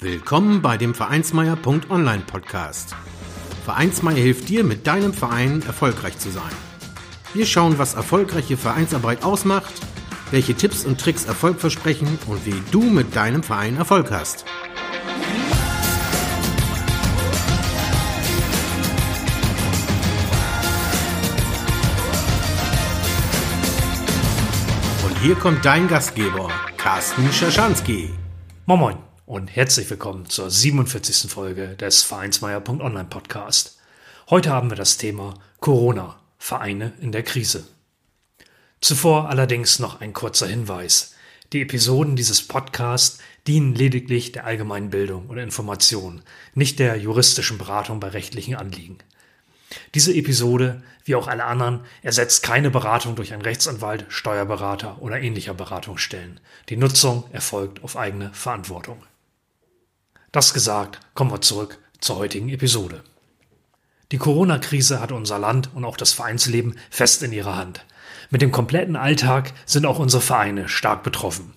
Willkommen bei dem Vereinsmeier.online Podcast. Vereinsmeier hilft dir, mit deinem Verein erfolgreich zu sein. Wir schauen, was erfolgreiche Vereinsarbeit ausmacht, welche Tipps und Tricks Erfolg versprechen und wie du mit deinem Verein Erfolg hast. Und hier kommt dein Gastgeber, Carsten Schaschanski. Moin Moin und herzlich willkommen zur 47. Folge des Vereinsmeier.online Podcast. Heute haben wir das Thema Corona, Vereine in der Krise. Zuvor allerdings noch ein kurzer Hinweis. Die Episoden dieses Podcasts dienen lediglich der allgemeinen Bildung und Information, nicht der juristischen Beratung bei rechtlichen Anliegen. Diese Episode, wie auch alle anderen, ersetzt keine Beratung durch einen Rechtsanwalt, Steuerberater oder ähnlicher Beratungsstellen. Die Nutzung erfolgt auf eigene Verantwortung. Das gesagt, kommen wir zurück zur heutigen Episode. Die Corona-Krise hat unser Land und auch das Vereinsleben fest in ihrer Hand. Mit dem kompletten Alltag sind auch unsere Vereine stark betroffen.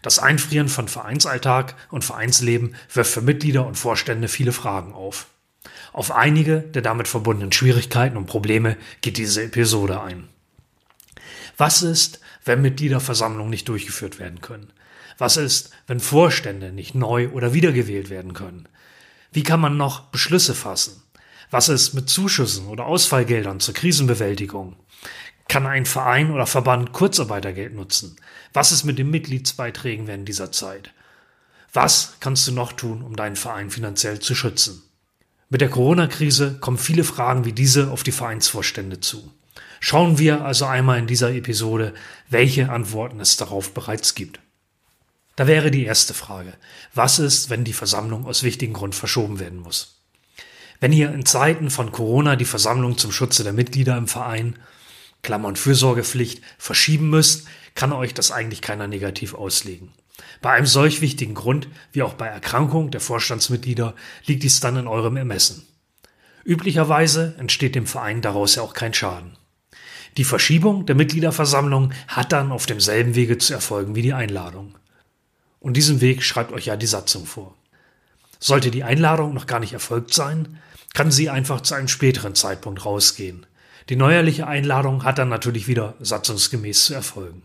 Das Einfrieren von Vereinsalltag und Vereinsleben wirft für Mitglieder und Vorstände viele Fragen auf. Auf einige der damit verbundenen Schwierigkeiten und Probleme geht diese Episode ein. Was ist, wenn Mitgliederversammlungen nicht durchgeführt werden können? Was ist, wenn Vorstände nicht neu oder wiedergewählt werden können? Wie kann man noch Beschlüsse fassen? Was ist mit Zuschüssen oder Ausfallgeldern zur Krisenbewältigung? Kann ein Verein oder Verband Kurzarbeitergeld nutzen? Was ist mit den Mitgliedsbeiträgen während dieser Zeit? Was kannst du noch tun, um deinen Verein finanziell zu schützen? Mit der Corona-Krise kommen viele Fragen wie diese auf die Vereinsvorstände zu. Schauen wir also einmal in dieser Episode, welche Antworten es darauf bereits gibt. Da wäre die erste Frage. Was ist, wenn die Versammlung aus wichtigen Grund verschoben werden muss? Wenn ihr in Zeiten von Corona die Versammlung zum Schutze der Mitglieder im Verein, Klammer und Fürsorgepflicht, verschieben müsst, kann euch das eigentlich keiner negativ auslegen. Bei einem solch wichtigen Grund, wie auch bei Erkrankung der Vorstandsmitglieder, liegt dies dann in eurem Ermessen. Üblicherweise entsteht dem Verein daraus ja auch kein Schaden. Die Verschiebung der Mitgliederversammlung hat dann auf demselben Wege zu erfolgen wie die Einladung. Und diesen Weg schreibt euch ja die Satzung vor. Sollte die Einladung noch gar nicht erfolgt sein, kann sie einfach zu einem späteren Zeitpunkt rausgehen. Die neuerliche Einladung hat dann natürlich wieder satzungsgemäß zu erfolgen.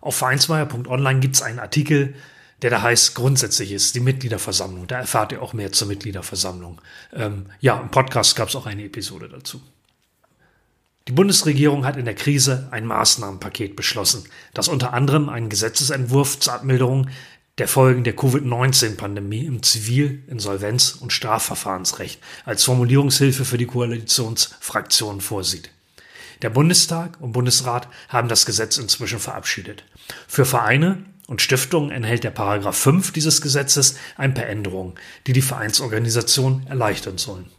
Auf vereinsmeier.online gibt es einen Artikel, der da heißt, grundsätzlich ist die Mitgliederversammlung. Da erfahrt ihr auch mehr zur Mitgliederversammlung. Ähm, ja, im Podcast gab es auch eine Episode dazu. Die Bundesregierung hat in der Krise ein Maßnahmenpaket beschlossen, das unter anderem einen Gesetzesentwurf zur Abmilderung der Folgen der Covid-19-Pandemie im Zivil-, Insolvenz- und Strafverfahrensrecht als Formulierungshilfe für die Koalitionsfraktionen vorsieht. Der Bundestag und Bundesrat haben das Gesetz inzwischen verabschiedet. Für Vereine und Stiftungen enthält der Paragraph 5 dieses Gesetzes ein paar Änderungen, die die Vereinsorganisation erleichtern sollen.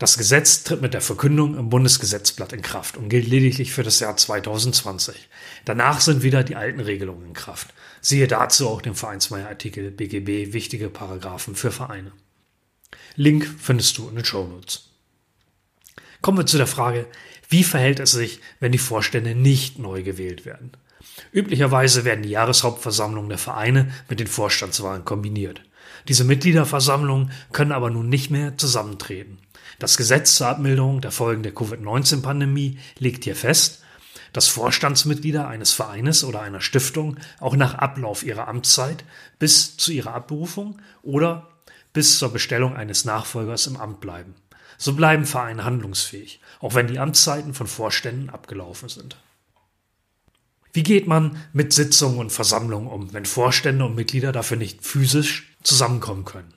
Das Gesetz tritt mit der Verkündung im Bundesgesetzblatt in Kraft und gilt lediglich für das Jahr 2020. Danach sind wieder die alten Regelungen in Kraft. Siehe dazu auch den Vereinsmeier-Artikel BGB Wichtige Paragraphen für Vereine. Link findest du in den Show Notes. Kommen wir zu der Frage, wie verhält es sich, wenn die Vorstände nicht neu gewählt werden? Üblicherweise werden die Jahreshauptversammlungen der Vereine mit den Vorstandswahlen kombiniert. Diese Mitgliederversammlungen können aber nun nicht mehr zusammentreten. Das Gesetz zur Abmilderung der Folgen der Covid-19-Pandemie legt hier fest, dass Vorstandsmitglieder eines Vereines oder einer Stiftung auch nach Ablauf ihrer Amtszeit bis zu ihrer Abberufung oder bis zur Bestellung eines Nachfolgers im Amt bleiben. So bleiben Vereine handlungsfähig, auch wenn die Amtszeiten von Vorständen abgelaufen sind. Wie geht man mit Sitzungen und Versammlungen um, wenn Vorstände und Mitglieder dafür nicht physisch zusammenkommen können?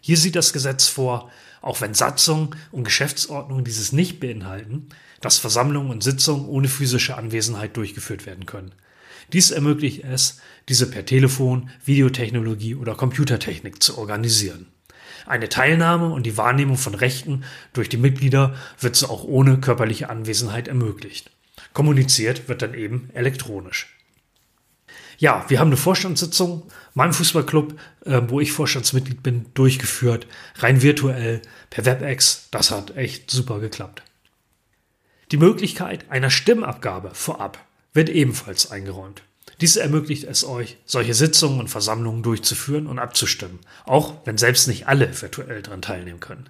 Hier sieht das Gesetz vor, auch wenn Satzung und Geschäftsordnung dieses nicht beinhalten, dass Versammlungen und Sitzungen ohne physische Anwesenheit durchgeführt werden können. Dies ermöglicht es, diese per Telefon, Videotechnologie oder Computertechnik zu organisieren. Eine Teilnahme und die Wahrnehmung von Rechten durch die Mitglieder wird so auch ohne körperliche Anwesenheit ermöglicht. Kommuniziert wird dann eben elektronisch. Ja, wir haben eine Vorstandssitzung, meinem Fußballclub, äh, wo ich Vorstandsmitglied bin, durchgeführt, rein virtuell, per WebEx. Das hat echt super geklappt. Die Möglichkeit einer Stimmabgabe vorab wird ebenfalls eingeräumt. Dies ermöglicht es euch, solche Sitzungen und Versammlungen durchzuführen und abzustimmen, auch wenn selbst nicht alle virtuell daran teilnehmen können.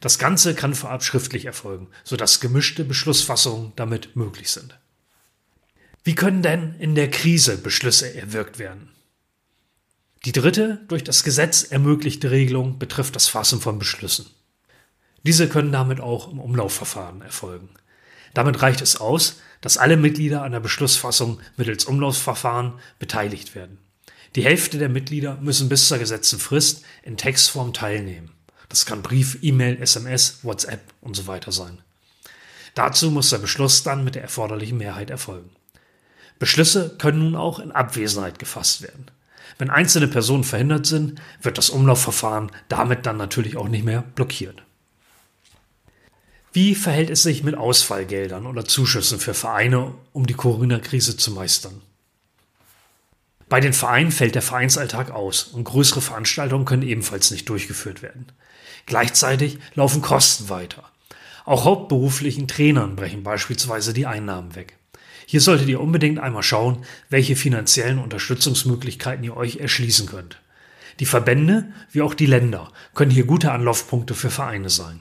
Das Ganze kann vorab schriftlich erfolgen, sodass gemischte Beschlussfassungen damit möglich sind. Wie können denn in der Krise Beschlüsse erwirkt werden? Die dritte, durch das Gesetz ermöglichte Regelung betrifft das Fassen von Beschlüssen. Diese können damit auch im Umlaufverfahren erfolgen. Damit reicht es aus, dass alle Mitglieder an der Beschlussfassung mittels Umlaufverfahren beteiligt werden. Die Hälfte der Mitglieder müssen bis zur gesetzten Frist in Textform teilnehmen. Das kann Brief, E-Mail, SMS, WhatsApp und so weiter sein. Dazu muss der Beschluss dann mit der erforderlichen Mehrheit erfolgen. Beschlüsse können nun auch in Abwesenheit gefasst werden. Wenn einzelne Personen verhindert sind, wird das Umlaufverfahren damit dann natürlich auch nicht mehr blockiert. Wie verhält es sich mit Ausfallgeldern oder Zuschüssen für Vereine, um die Corona-Krise zu meistern? Bei den Vereinen fällt der Vereinsalltag aus und größere Veranstaltungen können ebenfalls nicht durchgeführt werden. Gleichzeitig laufen Kosten weiter. Auch hauptberuflichen Trainern brechen beispielsweise die Einnahmen weg. Hier solltet ihr unbedingt einmal schauen, welche finanziellen Unterstützungsmöglichkeiten ihr euch erschließen könnt. Die Verbände wie auch die Länder können hier gute Anlaufpunkte für Vereine sein.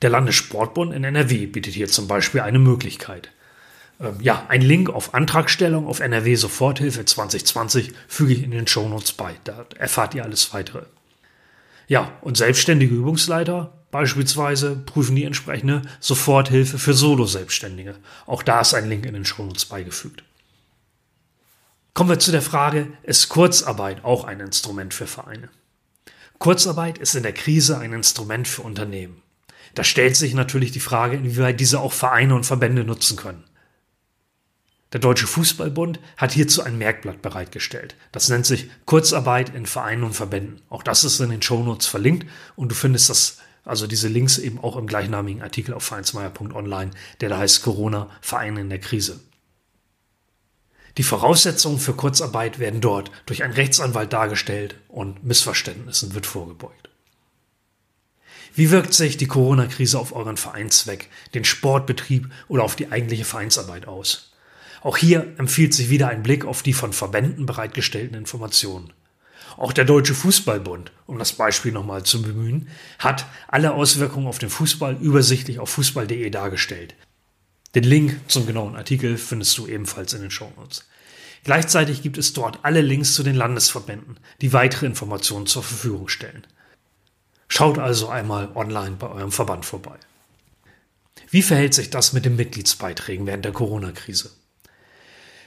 Der Landessportbund in NRW bietet hier zum Beispiel eine Möglichkeit. Ähm, ja, ein Link auf Antragstellung auf NRW Soforthilfe 2020 füge ich in den Shownotes bei. Da erfahrt ihr alles weitere. Ja, und selbstständige Übungsleiter beispielsweise prüfen die entsprechende Soforthilfe für Solo-Selbstständige. Auch da ist ein Link in den Shownotes beigefügt. Kommen wir zu der Frage, ist Kurzarbeit auch ein Instrument für Vereine? Kurzarbeit ist in der Krise ein Instrument für Unternehmen. Da stellt sich natürlich die Frage, inwieweit diese auch Vereine und Verbände nutzen können. Der Deutsche Fußballbund hat hierzu ein Merkblatt bereitgestellt. Das nennt sich Kurzarbeit in Vereinen und Verbänden. Auch das ist in den Shownotes verlinkt und du findest das, also diese Links eben auch im gleichnamigen Artikel auf vereinsmeier.online, der da heißt Corona Vereine in der Krise. Die Voraussetzungen für Kurzarbeit werden dort durch einen Rechtsanwalt dargestellt und Missverständnissen wird vorgebeugt. Wie wirkt sich die Corona-Krise auf euren Vereinszweck, den Sportbetrieb oder auf die eigentliche Vereinsarbeit aus? Auch hier empfiehlt sich wieder ein Blick auf die von Verbänden bereitgestellten Informationen. Auch der Deutsche Fußballbund, um das Beispiel nochmal zu bemühen, hat alle Auswirkungen auf den Fußball übersichtlich auf fußball.de dargestellt. Den Link zum genauen Artikel findest du ebenfalls in den Shownotes. Gleichzeitig gibt es dort alle Links zu den Landesverbänden, die weitere Informationen zur Verfügung stellen. Schaut also einmal online bei eurem Verband vorbei. Wie verhält sich das mit den Mitgliedsbeiträgen während der Corona-Krise?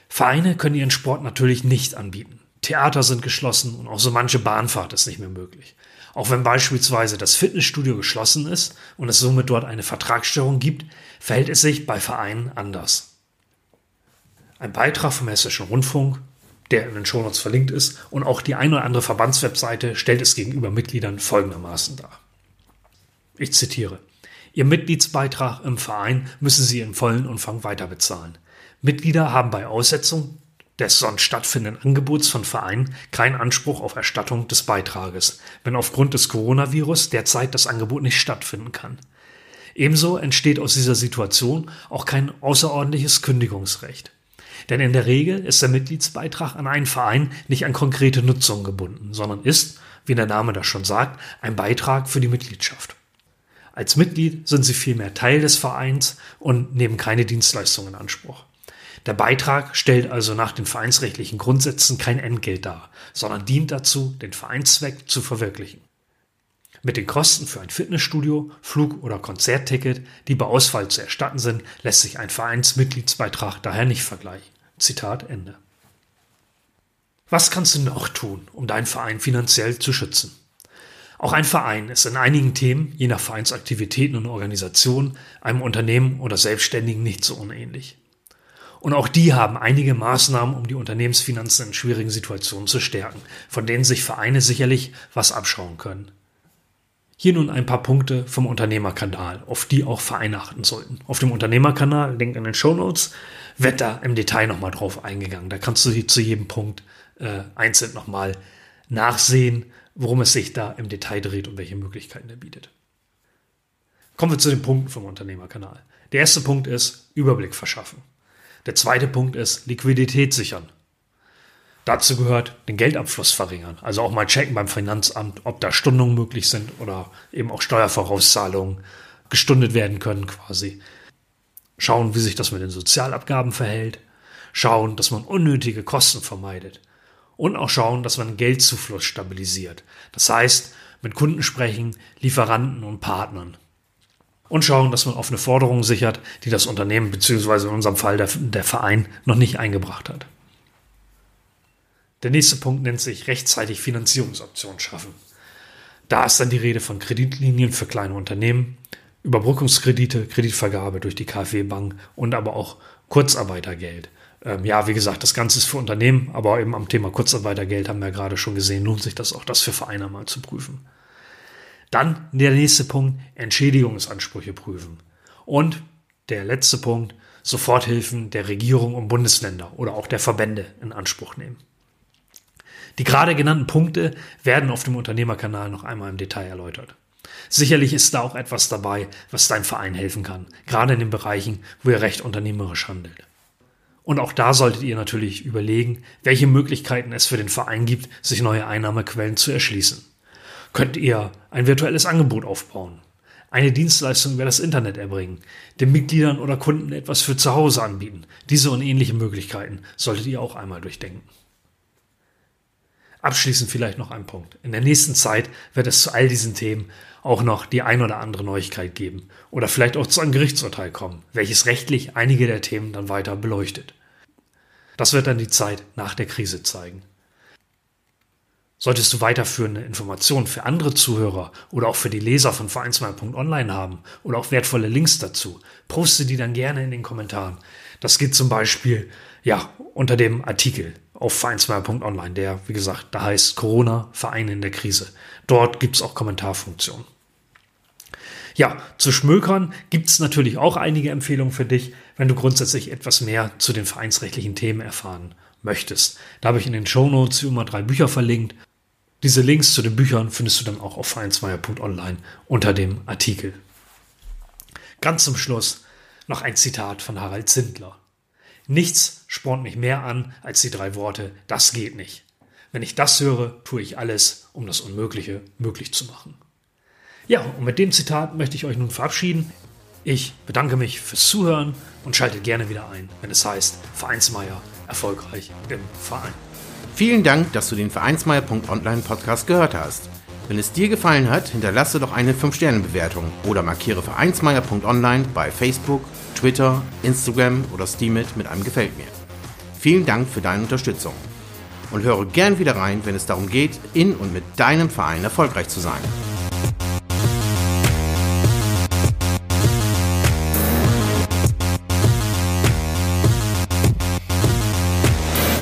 Vereine können ihren Sport natürlich nicht anbieten. Theater sind geschlossen und auch so manche Bahnfahrt ist nicht mehr möglich. Auch wenn beispielsweise das Fitnessstudio geschlossen ist und es somit dort eine Vertragsstörung gibt, verhält es sich bei Vereinen anders. Ein Beitrag vom Hessischen Rundfunk der in den Shownotes verlinkt ist. Und auch die eine oder andere Verbandswebseite stellt es gegenüber Mitgliedern folgendermaßen dar. Ich zitiere. Ihr Mitgliedsbeitrag im Verein müssen Sie im vollen Umfang weiterbezahlen. Mitglieder haben bei Aussetzung des sonst stattfindenden Angebots von Vereinen keinen Anspruch auf Erstattung des Beitrages, wenn aufgrund des Coronavirus derzeit das Angebot nicht stattfinden kann. Ebenso entsteht aus dieser Situation auch kein außerordentliches Kündigungsrecht. Denn in der Regel ist der Mitgliedsbeitrag an einen Verein nicht an konkrete Nutzung gebunden, sondern ist, wie der Name das schon sagt, ein Beitrag für die Mitgliedschaft. Als Mitglied sind sie vielmehr Teil des Vereins und nehmen keine Dienstleistungen in Anspruch. Der Beitrag stellt also nach den vereinsrechtlichen Grundsätzen kein Entgelt dar, sondern dient dazu, den Vereinszweck zu verwirklichen. Mit den Kosten für ein Fitnessstudio, Flug- oder Konzertticket, die bei Ausfall zu erstatten sind, lässt sich ein Vereinsmitgliedsbeitrag daher nicht vergleichen. Zitat Ende. Was kannst du noch tun, um deinen Verein finanziell zu schützen? Auch ein Verein ist in einigen Themen, je nach Vereinsaktivitäten und Organisation, einem Unternehmen oder Selbstständigen nicht so unähnlich. Und auch die haben einige Maßnahmen, um die Unternehmensfinanzen in schwierigen Situationen zu stärken, von denen sich Vereine sicherlich was abschauen können. Hier nun ein paar Punkte vom Unternehmerkanal, auf die auch Vereine achten sollten. Auf dem Unternehmerkanal, Link in den Show Notes, wird da im Detail nochmal drauf eingegangen. Da kannst du zu jedem Punkt äh, einzeln nochmal nachsehen, worum es sich da im Detail dreht und welche Möglichkeiten er bietet. Kommen wir zu den Punkten vom Unternehmerkanal. Der erste Punkt ist Überblick verschaffen. Der zweite Punkt ist Liquidität sichern. Dazu gehört den Geldabfluss verringern. Also auch mal checken beim Finanzamt, ob da Stundungen möglich sind oder eben auch Steuervorauszahlungen gestundet werden können quasi. Schauen, wie sich das mit den Sozialabgaben verhält. Schauen, dass man unnötige Kosten vermeidet. Und auch schauen, dass man Geldzufluss stabilisiert. Das heißt, mit Kunden sprechen, Lieferanten und Partnern. Und schauen, dass man offene Forderungen sichert, die das Unternehmen bzw. in unserem Fall der, der Verein noch nicht eingebracht hat. Der nächste Punkt nennt sich rechtzeitig Finanzierungsoptionen schaffen. Da ist dann die Rede von Kreditlinien für kleine Unternehmen, Überbrückungskredite, Kreditvergabe durch die KfW Bank und aber auch Kurzarbeitergeld. Ähm, ja, wie gesagt, das Ganze ist für Unternehmen, aber eben am Thema Kurzarbeitergeld haben wir ja gerade schon gesehen, lohnt sich das auch, das für Vereine mal zu prüfen. Dann der nächste Punkt, Entschädigungsansprüche prüfen. Und der letzte Punkt, Soforthilfen der Regierung und Bundesländer oder auch der Verbände in Anspruch nehmen. Die gerade genannten Punkte werden auf dem Unternehmerkanal noch einmal im Detail erläutert. Sicherlich ist da auch etwas dabei, was dein Verein helfen kann, gerade in den Bereichen, wo ihr recht unternehmerisch handelt. Und auch da solltet ihr natürlich überlegen, welche Möglichkeiten es für den Verein gibt, sich neue Einnahmequellen zu erschließen. Könnt ihr ein virtuelles Angebot aufbauen, eine Dienstleistung über das Internet erbringen, den Mitgliedern oder Kunden etwas für zu Hause anbieten. Diese und ähnliche Möglichkeiten solltet ihr auch einmal durchdenken. Abschließend vielleicht noch ein Punkt. In der nächsten Zeit wird es zu all diesen Themen auch noch die ein oder andere Neuigkeit geben oder vielleicht auch zu einem Gerichtsurteil kommen, welches rechtlich einige der Themen dann weiter beleuchtet. Das wird dann die Zeit nach der Krise zeigen. Solltest du weiterführende Informationen für andere Zuhörer oder auch für die Leser von Vereinsmeier.online haben oder auch wertvolle Links dazu, poste die dann gerne in den Kommentaren. Das geht zum Beispiel ja unter dem Artikel auf vereinsmeier.online, der, wie gesagt, da heißt Corona, Vereine in der Krise. Dort gibt es auch Kommentarfunktionen. Ja, zu Schmökern gibt es natürlich auch einige Empfehlungen für dich, wenn du grundsätzlich etwas mehr zu den vereinsrechtlichen Themen erfahren möchtest. Da habe ich in den Show Notes immer drei Bücher verlinkt. Diese Links zu den Büchern findest du dann auch auf vereinsmeier.online unter dem Artikel. Ganz zum Schluss noch ein Zitat von Harald Zindler. Nichts spornt mich mehr an als die drei Worte, das geht nicht. Wenn ich das höre, tue ich alles, um das Unmögliche möglich zu machen. Ja, und mit dem Zitat möchte ich euch nun verabschieden. Ich bedanke mich fürs Zuhören und schalte gerne wieder ein, wenn es heißt Vereinsmeier erfolgreich im Verein. Vielen Dank, dass du den Vereinsmeier.online Podcast gehört hast. Wenn es dir gefallen hat, hinterlasse doch eine 5-Sterne-Bewertung oder markiere Vereinsmeier.online bei Facebook, Twitter, Instagram oder Steamit mit einem Gefällt mir. Vielen Dank für deine Unterstützung und höre gern wieder rein, wenn es darum geht, in und mit deinem Verein erfolgreich zu sein.